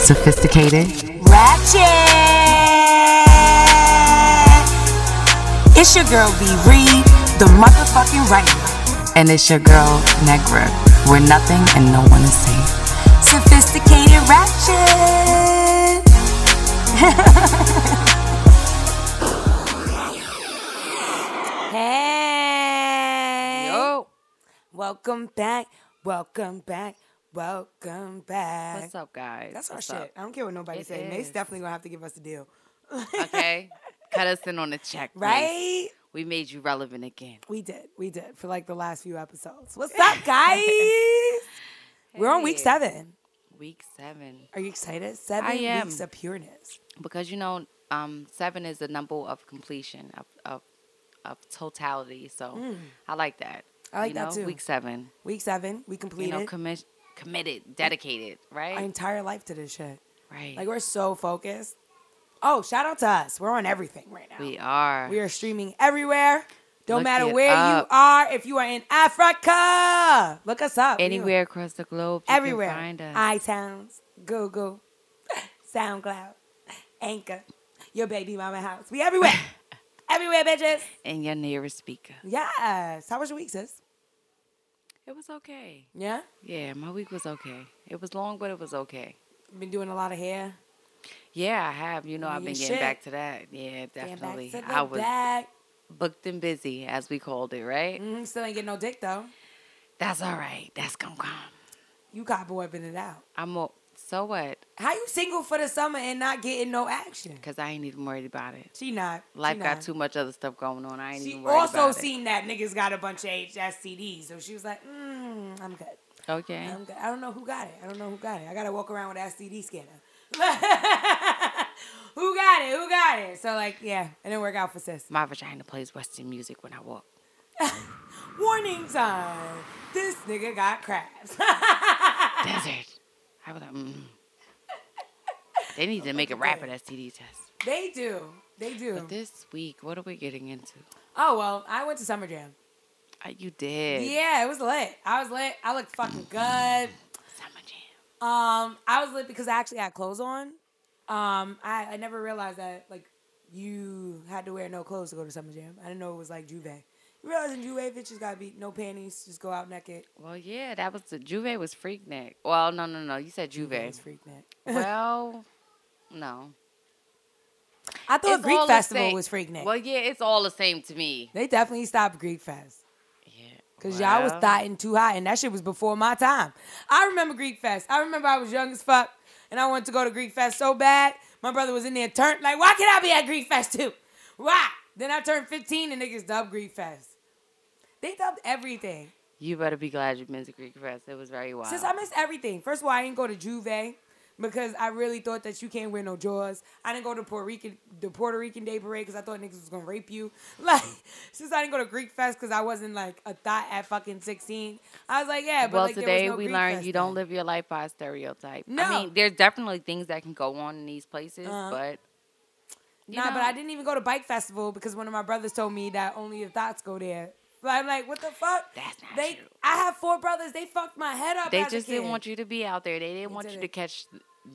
Sophisticated. Ratchet. It's your girl B Reed, the motherfucking writer. And it's your girl, Negra, where nothing and no one is safe. Sophisticated ratchet. hey. Yo, Welcome back. Welcome back. Welcome back. what's up, guys? That's our What's shit. up? I don't care what nobody It say. Nate's definitely gonna have to give us the deal. Okay, cut us in on the check, please. Right? We made you relevant again. We did. We did for like the last few episodes. What's up, guys? We're on week seven. Week seven, Are you excited? Seven weeks of pureness. because you know, um, seven is the number of completion of of, of totality. So I like that. Mm. I like you that know, too. Week seven, Week seven, we you completed know, commi- committed, dedicated, right? our entire life to this shit. right. Like we're so focused. Oh, shout out to us. We're on everything right now. we are. We are streaming everywhere. Don't Look matter where up. you are. If you are in Africa, look us up. Anywhere across the globe. You everywhere. can find us. iTunes, Google, SoundCloud, Anchor, your baby mama house. We everywhere. everywhere, bitches. and your nearest speaker. Yes. How was your week, sis? It was okay. Yeah. Yeah, my week was okay. It was long, but it was okay. Been doing a lot of hair. Yeah, I have. You know, I've been getting shit. back to that. Yeah, definitely. I was back. booked and busy, as we called it, right? Mhm, Still ain't getting no dick though. That's all right. That's gonna come. You got boy been it out. I'm a, so what? How you single for the summer and not getting no action? Because I ain't even worried about it. She not. she Life got not. too much other stuff going on. I ain't She even worried about it. She also seen that niggas got a bunch of HSTDs, so she was like, mm, "I'm good. Okay. I'm good. I don't know who got it. I don't know who got it. I gotta walk around with STD scanner. who got it? Who got it? So like, yeah, it didn't work out for sis. My vagina plays Western music when I walk. Warning sign. This nigga got crabs. Desert. I was like, mm. They need to make a rapid STD test. they do. They do. But this week, what are we getting into? oh well, I went to Summer Jam. Uh, you did. Yeah, it was lit. I was lit. I looked fucking good. Summer Jam. Um, I was lit because I actually had clothes on. Um, I, I never realized that like you had to wear no clothes to go to Summer Jam. I didn't know it was like J'ouvert. In J'ouvert, bitches gotta be no panties, just go out naked. Well, yeah, that was the J'ouvert was Freaknik. Well, no, no, no. You said J'ouvert. was Freaknik. well, no. I thought It's Greek Festival was Freaknik. Well, yeah, it's all the same to me. They definitely stopped Greek Fest. Yeah. Cause y'all was thotting too hot, and that shit was before my time. I remember Greek Fest. I remember I was young as fuck, and I wanted to go to Greek Fest so bad. My brother was in there turned like, why can't I be at Greek Fest too? Why? Then I turned 15 and niggas dubbed Greek Fest. They dubbed everything. You better be glad you missed Greek Fest. It was very wild. Since I missed everything. First of all, I didn't go to J'ouvert because I really thought that you can't wear no drawers. I didn't go to Puerto Rican the Puerto Rican Day Parade because I thought niggas was gonna rape you. Like since I didn't go to Greek Fest because I wasn't like a thought at fucking 16. I was like, yeah, but well, like, there was today no we Greek learned Fest you don't live your life by a stereotype. No. I mean, there's definitely things that can go on in these places, Uh-huh. but Nah, but I didn't even go to Bike Festival because one of my brothers told me that only the thoughts go there. But I'm like, what the fuck? That's not they, true. I have four brothers. They fucked my head up. They just didn't want you to be out there. They didn't want you to catch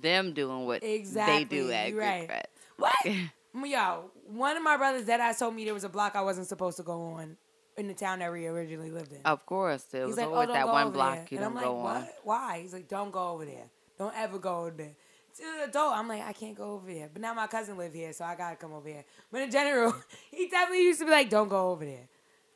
them doing what Exactly, they do at you Greek right. What? Yo, one of my brothers that I told me there was a block I wasn't supposed to go on in the town that we originally lived in. Of course, there He's was like, oh, always oh, that one block there. you and don't I'm go like, on. what? Why? He's like, don't go over there. Don't ever go over there. To the adult, I'm like, I can't go over there. But now my cousin live here, so I gotta come over here. But in general, he definitely used to be like, don't go over there.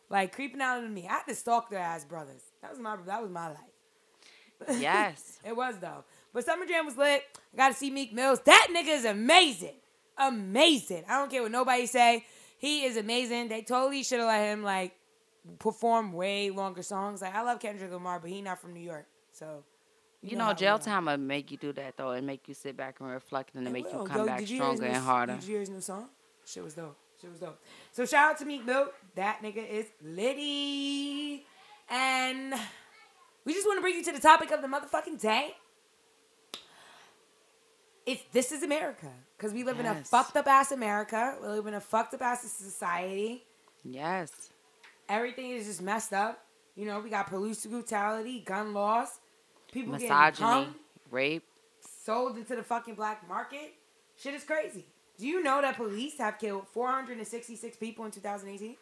Like creeping out on me. I had to stalk their ass brothers. That was my that was my life. Yes. It was though. But Summer Jam was lit. I got to see Meek Mills. That nigga is amazing. Amazing. I don't care what nobody say. He is amazing. They totally should have let him like perform way longer songs. Like I love Kendrick Lamar, but he not from New York. So You know know, jail time will make you do that though, and make you sit back and reflect, and It make you will. come Yo, back did you hear his stronger and harder. Did you hear his new song? Shit was dope. Shit was dope. So shout out to Meek Mill. That nigga is Liddy. And we just want to bring you to the topic of the motherfucking day. It's this is America. Cause we live in a fucked up ass America. We live in a fucked up ass society. Yes. Everything is just messed up. You know, we got police brutality, gun laws, people getting Misogyny, hung. rape. sold into the fucking black market. Shit is crazy. Do you know that police have killed 466 people in 2018?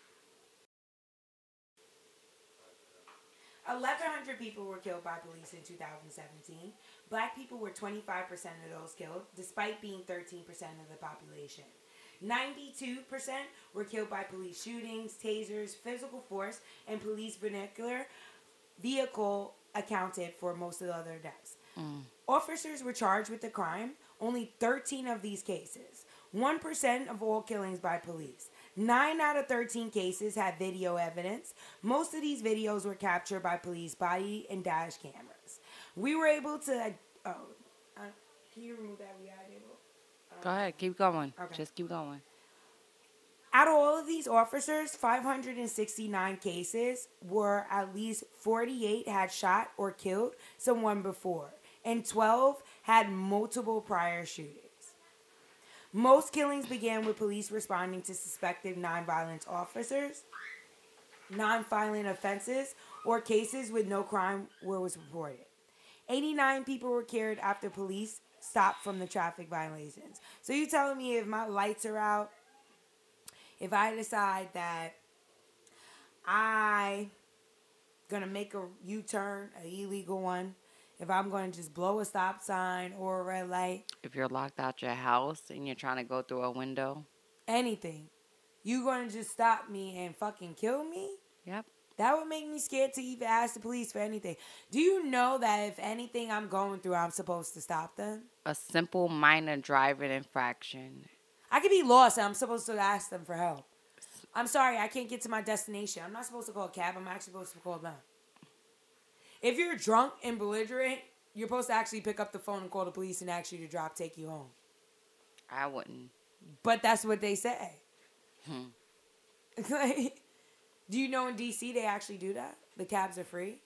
1,100 people were killed by police in 2017. Black people were 25% of those killed, despite being 13% of the population. 92% were killed by police shootings, tasers, physical force, and police vernacular. Vehicle accounted for most of the other deaths. Mm. Officers were charged with the crime. Only 13 of these cases. 1% of all killings by police. 9 out of 13 cases had video evidence. Most of these videos were captured by police body and dash cameras. We were able to. Oh, uh, can you remove that table? Go ahead, keep going. Okay. Just keep going. Out of all of these officers, 569 cases were at least 48 had shot or killed someone before, and 12 had multiple prior shootings. Most killings began with police responding to suspected nonviolent officers, nonviolent offenses, or cases with no crime where was reported. 89 people were killed after police stopped from the traffic violations. So you telling me if my lights are out, if I decide that I gonna make a U-turn, a illegal one, if I'm gonna just blow a stop sign or a red light, If you're locked out your house and you're trying to go through a window, anything, you gonna just stop me and fucking kill me? yep. That would make me scared to even ask the police for anything. Do you know that if anything I'm going through, I'm supposed to stop them? A simple minor driving infraction. I could be lost and I'm supposed to ask them for help. I'm sorry, I can't get to my destination. I'm not supposed to call a cab. I'm actually supposed to call them. If you're drunk and belligerent, you're supposed to actually pick up the phone and call the police and ask you to drop, take you home. I wouldn't. But that's what they say. Hmm. Like, do you know in DC they actually do that? The cabs are free.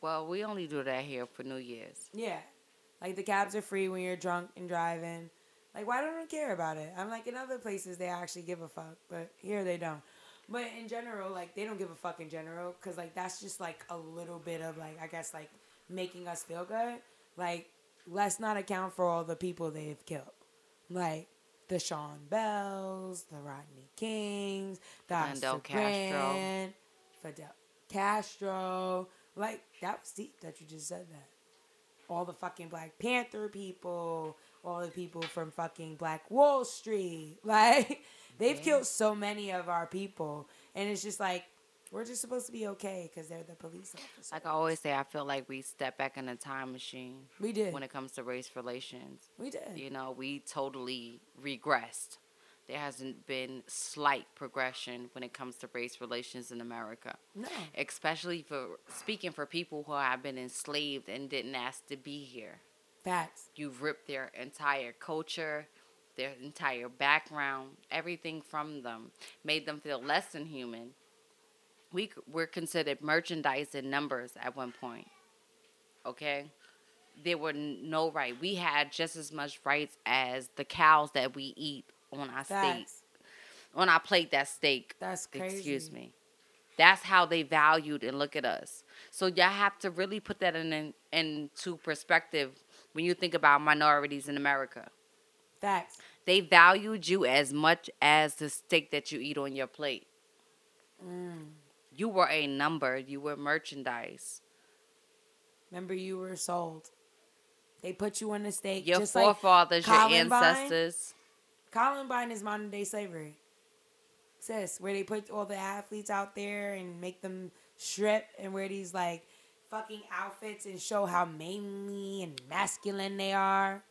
Well, we only do that here for New Year's. Yeah, like the cabs are free when you're drunk and driving. Like, why don't they care about it? I'm like in other places they actually give a fuck, but here they don't. But in general, like they don't give a fuck in general, cause like that's just like a little bit of like I guess like making us feel good. Like let's not account for all the people they've killed, like the Sean Bells, the Rodney Kings, the Fidel Castro. Fidel Castro. Like that was deep that you just said that all the fucking Black Panther people, all the people from fucking Black Wall Street. Like they've Yeah. killed so many of our people, and it's just like we're just supposed to be okay because they're the police officers. Like I always say, I feel like we step back in a time machine we did, when it comes to race relations. we did. You know, we totally regressed. There hasn't been slight progression when it comes to race relations in America. No, Especially for speaking for people who have been enslaved and didn't ask to be here. Facts. You've ripped their entire culture, their entire background, everything from them, made them feel less than human. We were considered merchandise in numbers at one point. Okay? There were no right. We had just as much rights as the cows that we eat on our steak, on our plate. That steak. That's crazy. Excuse me. That's how they valued and look at us. So y'all have to really put that in, in into perspective when you think about minorities in America. Facts. They valued you as much as the steak that you eat on your plate. Mm. You were a number. You were merchandise. Remember, you were sold. They put you on the stake. Your just like forefathers, your ancestors. Combine is modern day slavery. Sis, where they put all the athletes out there and make them strip and wear these like fucking outfits and show how manly and masculine they are.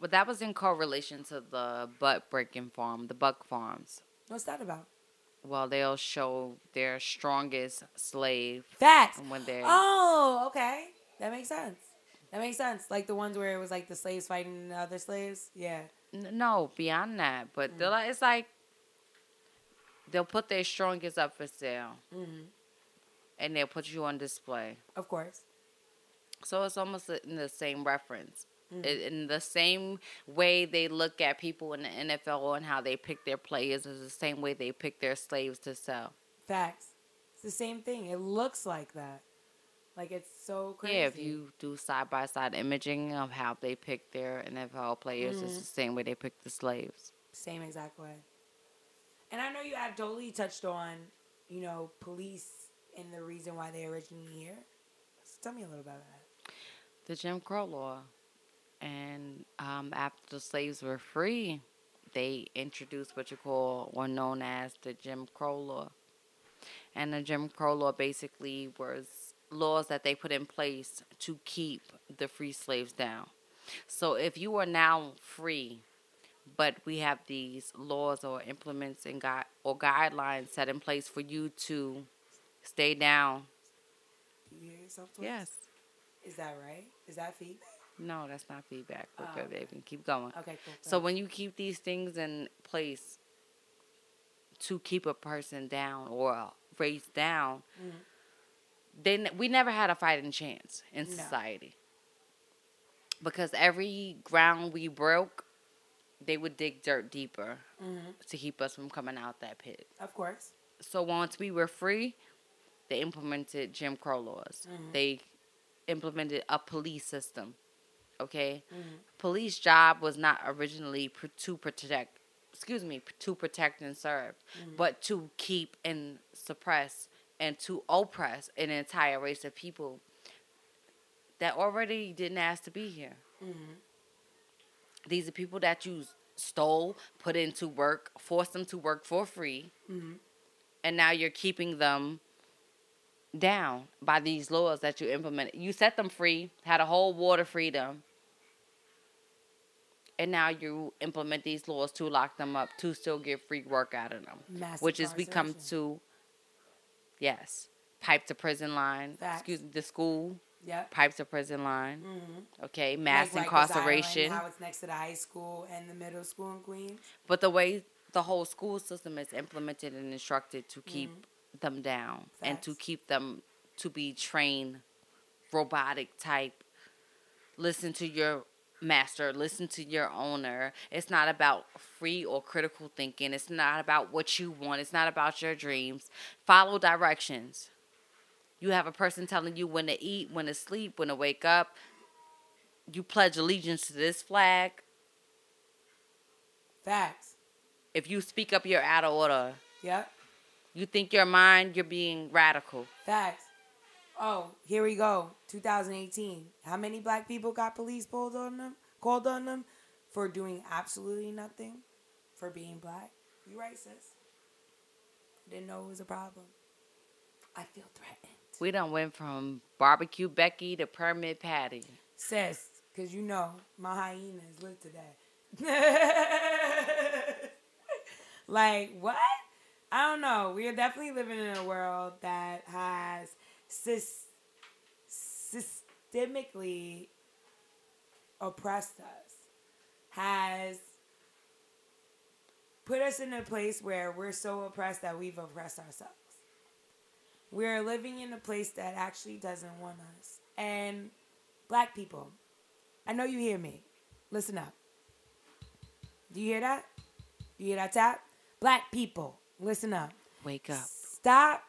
But that was in correlation to the buck breaking farm, the buck farms. What's that about? Well, they'll show their strongest slave Facts. when they're Oh, okay. That makes sense. That makes sense. Like the ones where it was like the slaves fighting the other slaves. Yeah. N- No, beyond that. But they're like, it's like they'll put their strongest up for sale hmm and they'll put you on display. Of course. So it's almost in the same reference. Mm-hmm. I- In the same way they look at people in the NFL and how they pick their players is the same way they pick their slaves to sell. Facts. It's the same thing. It looks like that. Like it's so crazy. Yeah, if you do side by side imaging of how they pick their NFL players, it's mm-hmm. the same way they pick the slaves. Same exact way. And I know you have totally touched on, you know, police and the reason why they originally here. So tell me a little about that. The Jim Crow law. And um, after the slaves were free, they introduced what you call or known as the Jim Crow law. And the Jim Crow law basically was laws that they put in place to keep the free slaves down. So if you are now free, but we have these laws or implements and gui- or guidelines set in place for you to stay down. You hear yourself? Twice? Yes. Is that right? Is that feedback? No, that's not feedback. We're Oh, good, okay. baby. Keep going. Okay, cool. So when you keep these things in place to keep a person down or a race down, mm-hmm. then we never had a fighting chance in No. society. Because every ground we broke, they would dig dirt deeper mm-hmm. to keep us from coming out that pit. of course. So once we were free, they implemented Jim Crow laws. Mm-hmm. They implemented a police system. Okay, mm-hmm. police job was not originally pr- to protect, excuse me, to protect and serve, mm-hmm. but to keep and suppress and to oppress an entire race of people that already didn't ask to be here. These are people that you stole, put into work, forced them to work for free, and now you're keeping them down by these laws that you implemented. You set them free, had a whole water freedom, and now you implement these laws to lock them up to still get free work out of them, Mass which is we come to yes, pipe to prison line. Facts. Excuse me, the school Yep. pipe to prison line. Mm-hmm. Okay, mass Like Rikers Island, incarceration. how it's next to the high school and the middle school in Queens. But the way the whole school system is implemented and instructed to keep them down and to. Keep them to be trained robotic type. Listen to your master listen to your owner. It's not about free or critical thinking. It's not about what you want. It's not about your dreams. Follow directions. You have a person telling you when to eat when to sleep when to wake up. You pledge allegiance to this flag. Facts. if you speak up you're out of order. Yep. You think your mind you're being radical Facts. Oh, here we go. 2018. How many black people got police pulled on them? Called on them for doing absolutely nothing, for being black. You right, sis? Didn't know it was a problem. I feel threatened, we done went from barbecue becky to permit patty sis, because you know my hyenas live today. like what? I don't know. We are definitely living in a world that has sys- systemically oppressed us, has put us in a place where we're so oppressed that we've oppressed ourselves. We're living in a place that actually doesn't want us. And black people, I know you hear me. Listen up. Do you hear that? Do you hear that tap? Black people, listen up. wake up Stop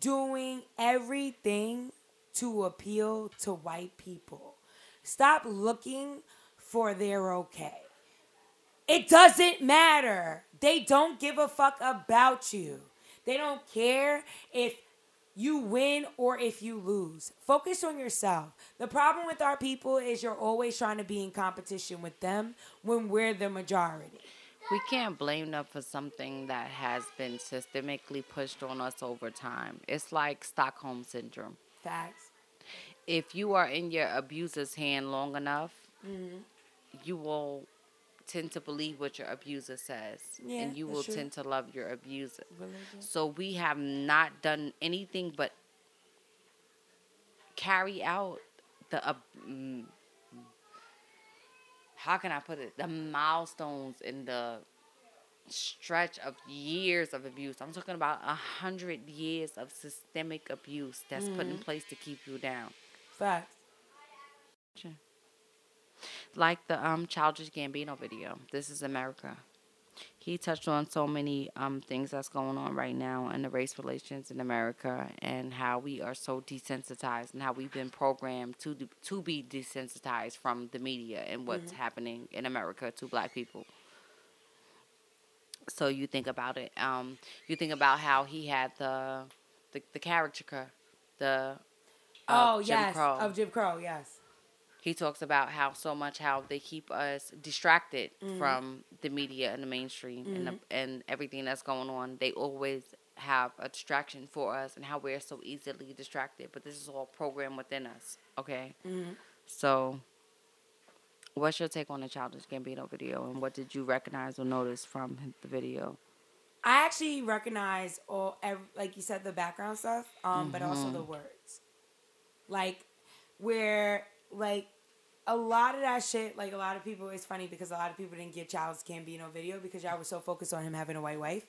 doing everything to appeal to white people. Stop looking for their okay. It doesn't matter. They don't give a fuck about you. They don't care if you win or if you lose. Focus on yourself. The problem with our people is you're always trying to be in competition with them when we're the majority. We can't blame them for something that has been systemically pushed on us over time it's like stockholm syndrome Facts. if you are in your abuser's hand long enough Mm-hmm. you will tend to believe what your abuser says Yeah, and you will true. tend to love your abuser Religion. So we have not done anything but carry out the uh, how can I put it? The milestones in the stretch of years of abuse. I'm talking about a hundred years of systemic abuse that's put in place to keep you down. Facts. Like the um Childish Gambino video. This is America. He touched on so many um, things that's going on right now in the race relations in America and how we are so desensitized and how we've been programmed to to be desensitized from the media and what's Mm-hmm. happening in America to black people. So you think about it. Um, you think about how he had the the, the caricature, the Oh of Jim yes, Crow of Jim Crow. Yes. He talks about how so much how they keep us distracted Mm-hmm. from the media and the mainstream and the, and everything that's going on. They always have a distraction for us and how we're so easily distracted. But this is all programmed within us. Okay, Mm-hmm. so. What's your take on the Childish Gambino video, and what did you recognize or notice from the video? I actually recognize all, ev like you said, the background stuff, um, but also the words. Like, where, like, a lot of that shit, like, a lot of people, it's funny because a lot of people didn't get Childish Gambino video because y'all were so focused on him having a white wife.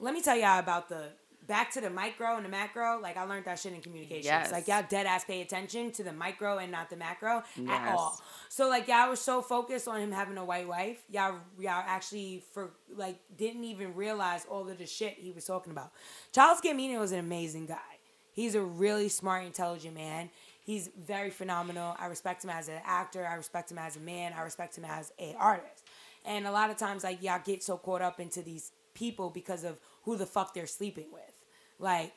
Let me tell y'all about the, back to the micro and the macro, like, I learned that shit in communications. Yes. Like, y'all dead ass pay attention to the micro and not the macro at all. So like y'all was so focused on him having a white wife, y'all y'all actually for like didn't even realize all of the shit he was talking about. Charles Gambino is an amazing guy. He's a really smart, intelligent man. He's very phenomenal. I respect him as an actor. I respect him as a man. I respect him as a artist. And a lot of times, like y'all get so caught up into these people because of who the fuck they're sleeping with. Like,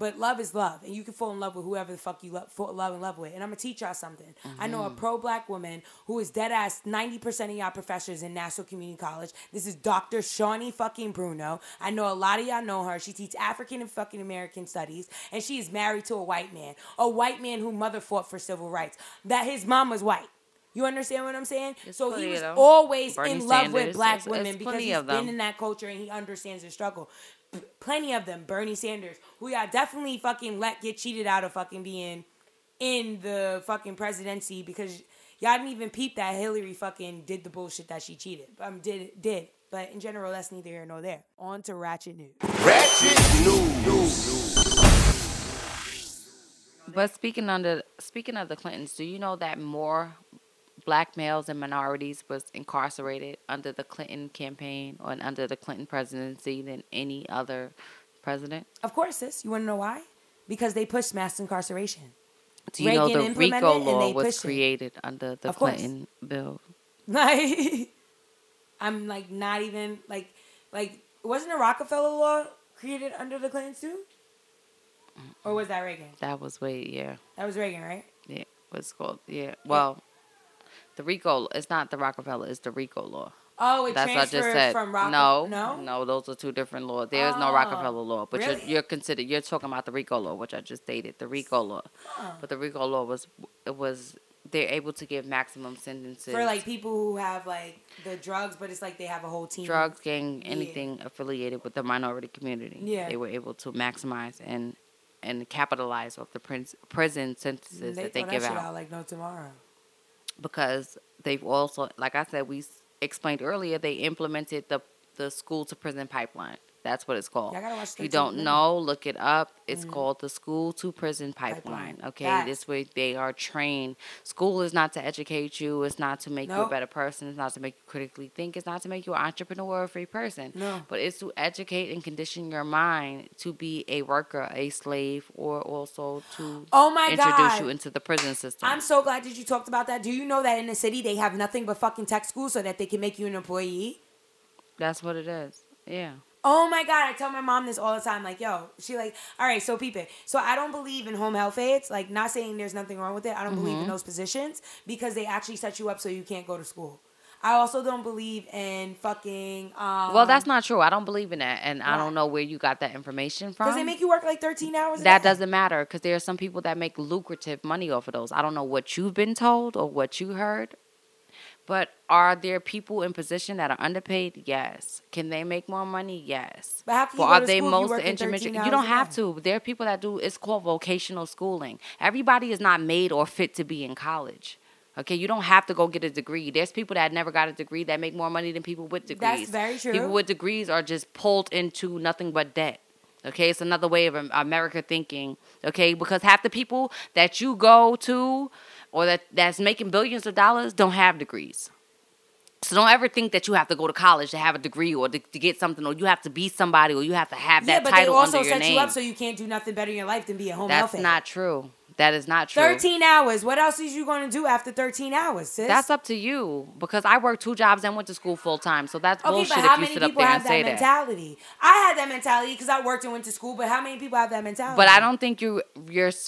but love is love, and you can fall in love with whoever the fuck you love, fall, love and love with. And I'm gonna teach y'all something. I know a mm-hmm. pro black woman who is dead ass 90% of y'all professors in Nassau Community College. This is Dr. Shawnee fucking Bruno. I know a lot of y'all know her. She teaches African and fucking American studies, and she is married to a white man, a white man who mother fought for civil rights. That his mom was white. You understand what I'm saying? There's so he was always Bernie in love with black there's- women there's because he's been in that culture and he understands the struggle. P- plenty of them. Bernie Sanders, who y'all definitely fucking let get cheated out of fucking being in the fucking presidency because y'all didn't even peep that Hillary fucking did the bullshit that she cheated. Um, did did. But in general, that's neither here nor there. On to Ratchet News. Ratchet News. But speaking under speaking of the Clintons, do you know that more black males and minorities was incarcerated under the Clinton campaign or under the Clinton presidency than any other president? Of course, sis. You want to know why? Because they pushed mass incarceration. Do you know Reagan the implemented RICO law was pushed it. created under the Of course. Clinton bill? Like, I'm like not even like like wasn't the Rockefeller law created under the Clintons too? Or was that Reagan? That was way yeah. That was Reagan, right? Yeah, what's it called? Yeah. Well, the RICO it's not the Rockefeller, it's the RICO law. Oh, it That's what I transferred just said. from Rockefeller. no, no, no, those are two different laws. There is no Oh, Rockefeller law, but really? you're, you're considered. You're talking about the RICO law, which I just stated, the RICO law. But the RICO law was it was they're able to give maximum sentences for like people who have like the drugs, but it's like they have a whole team. drugs, gang, anything affiliated with the minority community. Yeah. they were able to maximize and and capitalize off the prin- prison sentences They that they throw give that shit out. out like no tomorrow. Because they've also, like I said, we explained earlier, they implemented the the school to prison pipeline. That's what it's called. Y'all gotta watch If you don't know, look it up. It's mm-hmm. called the school to prison pipeline. Pipeline. Okay, it. this way they are trained. School is not to educate you. It's not to make you a better person. It's not to make you critically think. It's not to make you an entrepreneur or a free person. No. But it's to educate and condition your mind to be a worker, a slave, or also to Oh my introduce God. you into the prison system. I'm so glad that you talked about that. Do you know that in the city they have nothing but fucking tech school so that they can make you an employee? That's what it is. Yeah. Oh my god, I tell my mom this all the time. Like, yo, she like, all right, so peep it. So I don't believe in home health aides. Like, not saying there's nothing wrong with it. I don't believe Mm-hmm. in those positions because they actually set you up so you can't go to school. I also don't believe in fucking. Um, Well, that's not true. I don't believe in that, and I don't know where you got that information from. because they make you work like 13 hours. a that doesn't matter because there are some people that make lucrative money off of those. I don't know what you've been told or what you heard, but are there people in position that are underpaid? Yes. Can they make more money? Yes. But how can you go are to they school most intermittent? You don't have to. There are people that do. It's called vocational schooling. Everybody is not made or fit to be in college. Okay, you don't have to go get a degree. There's people that never got a degree that make more money than people with degrees. That's very true. People with degrees are just pulled into nothing but debt. Okay, it's another way of America thinking. Okay, because half the people that you go to or that that's making billions of dollars don't have degrees. So don't ever think that you have to go to college to have a degree or to, to get something or you have to be somebody or you have to have that Yeah, that but they also your set name. you up so you can't do nothing better in your life than be a home That's health aide. not true. That is not true. 13 hours. What else is you going to do after 13 hours, sis? That's up to you because I worked two jobs and went to school full time. So that's Okay, bullshit but how if you many sit up people there have and that say that. mentality? I had that mentality because I worked and went to school, but how many people have that mentality? But I don't think you you're